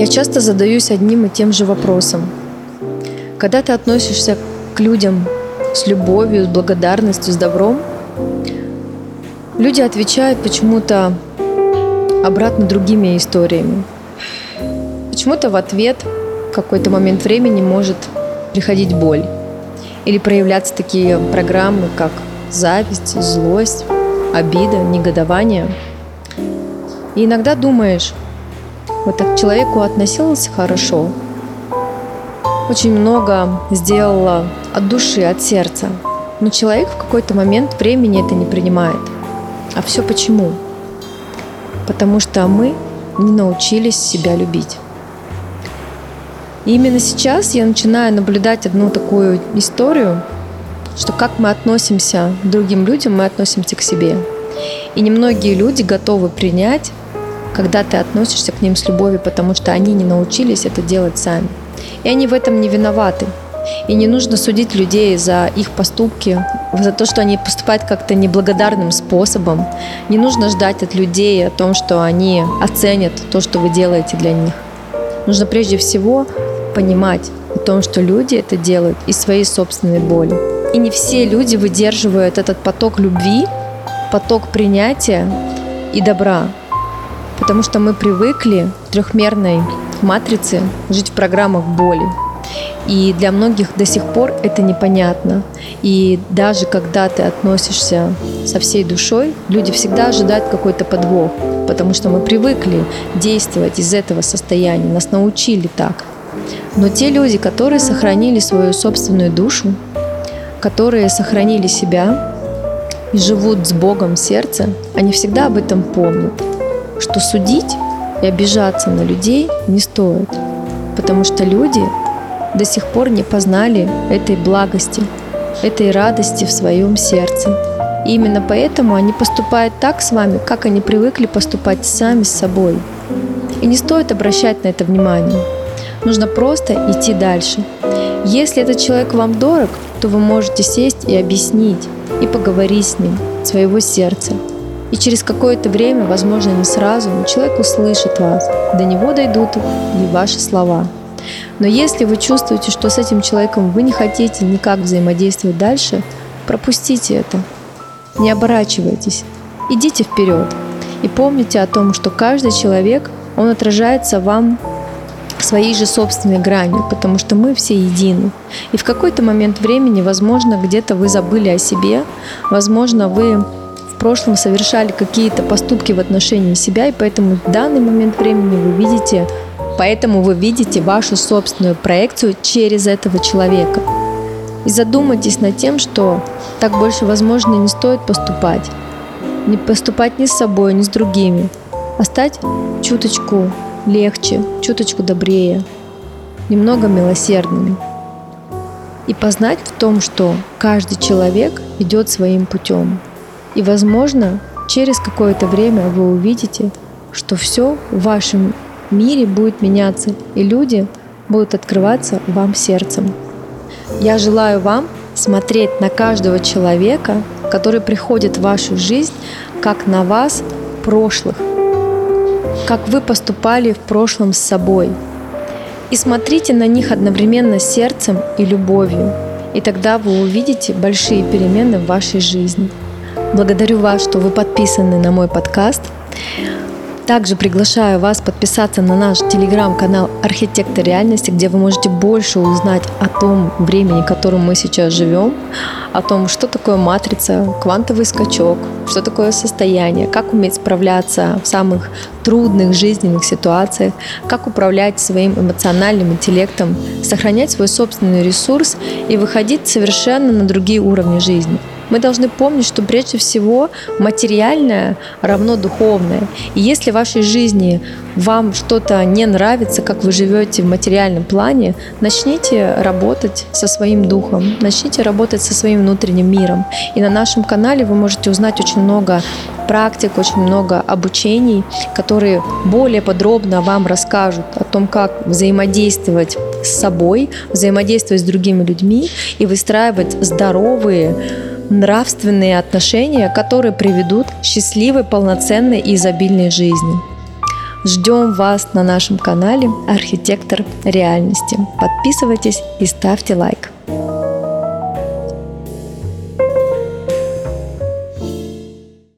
Я часто задаюсь одним и тем же вопросом. Когда ты относишься к людям с любовью, с благодарностью, с добром, люди отвечают почему-то обратно другими историями. Почему-то в ответ в какой-то момент времени может приходить боль. Или проявляться такие программы, как зависть, злость, обида, негодование. И иногда думаешь, вот так к человеку относился хорошо, очень много сделала от души, от сердца. Но человек в какой-то момент времени это не принимает. А все почему? Потому что мы не научились себя любить. И именно сейчас я начинаю наблюдать одну такую историю, что как мы относимся к другим людям, мы относимся к себе. И немногие люди готовы принять когда ты относишься к ним с любовью, потому что они не научились это делать сами. И они в этом не виноваты. И не нужно судить людей за их поступки, за то, что они поступают как-то неблагодарным способом. Не нужно ждать от людей о том, что они оценят то, что вы делаете для них. Нужно прежде всего понимать о том, что люди это делают из своей собственной боли. И не все люди выдерживают этот поток любви, поток принятия и добра потому что мы привыкли в трехмерной матрице жить в программах боли. И для многих до сих пор это непонятно. И даже когда ты относишься со всей душой, люди всегда ожидают какой-то подвох, потому что мы привыкли действовать из этого состояния, нас научили так. Но те люди, которые сохранили свою собственную душу, которые сохранили себя и живут с Богом в сердце, они всегда об этом помнят что судить и обижаться на людей не стоит, потому что люди до сих пор не познали этой благости, этой радости в своем сердце. И именно поэтому они поступают так с вами, как они привыкли поступать сами с собой. И не стоит обращать на это внимание. Нужно просто идти дальше. Если этот человек вам дорог, то вы можете сесть и объяснить, и поговорить с ним, своего сердца, и через какое-то время, возможно, не сразу, но человек услышит вас. До него дойдут и ваши слова. Но если вы чувствуете, что с этим человеком вы не хотите никак взаимодействовать дальше, пропустите это. Не оборачивайтесь. Идите вперед. И помните о том, что каждый человек, он отражается вам своей же собственной гранью, потому что мы все едины. И в какой-то момент времени, возможно, где-то вы забыли о себе, возможно, вы прошлом совершали какие-то поступки в отношении себя, и поэтому в данный момент времени вы видите, поэтому вы видите вашу собственную проекцию через этого человека. И задумайтесь над тем, что так больше, возможно, не стоит поступать. Не поступать ни с собой, ни с другими, а стать чуточку легче, чуточку добрее, немного милосердными. И познать в том, что каждый человек идет своим путем. И, возможно, через какое-то время вы увидите, что все в вашем мире будет меняться, и люди будут открываться вам сердцем. Я желаю вам смотреть на каждого человека, который приходит в вашу жизнь, как на вас прошлых, как вы поступали в прошлом с собой. И смотрите на них одновременно сердцем и любовью, и тогда вы увидите большие перемены в вашей жизни. Благодарю вас, что вы подписаны на мой подкаст. Также приглашаю вас подписаться на наш телеграм-канал «Архитектор реальности», где вы можете больше узнать о том времени, в котором мы сейчас живем, о том, что такое матрица, квантовый скачок, что такое состояние, как уметь справляться в самых трудных жизненных ситуациях, как управлять своим эмоциональным интеллектом, сохранять свой собственный ресурс и выходить совершенно на другие уровни жизни – мы должны помнить, что прежде всего материальное равно духовное. И если в вашей жизни вам что-то не нравится, как вы живете в материальном плане, начните работать со своим духом, начните работать со своим внутренним миром. И на нашем канале вы можете узнать очень много практик, очень много обучений, которые более подробно вам расскажут о том, как взаимодействовать с собой, взаимодействовать с другими людьми и выстраивать здоровые нравственные отношения, которые приведут к счастливой, полноценной и изобильной жизни. Ждем вас на нашем канале «Архитектор реальности». Подписывайтесь и ставьте лайк.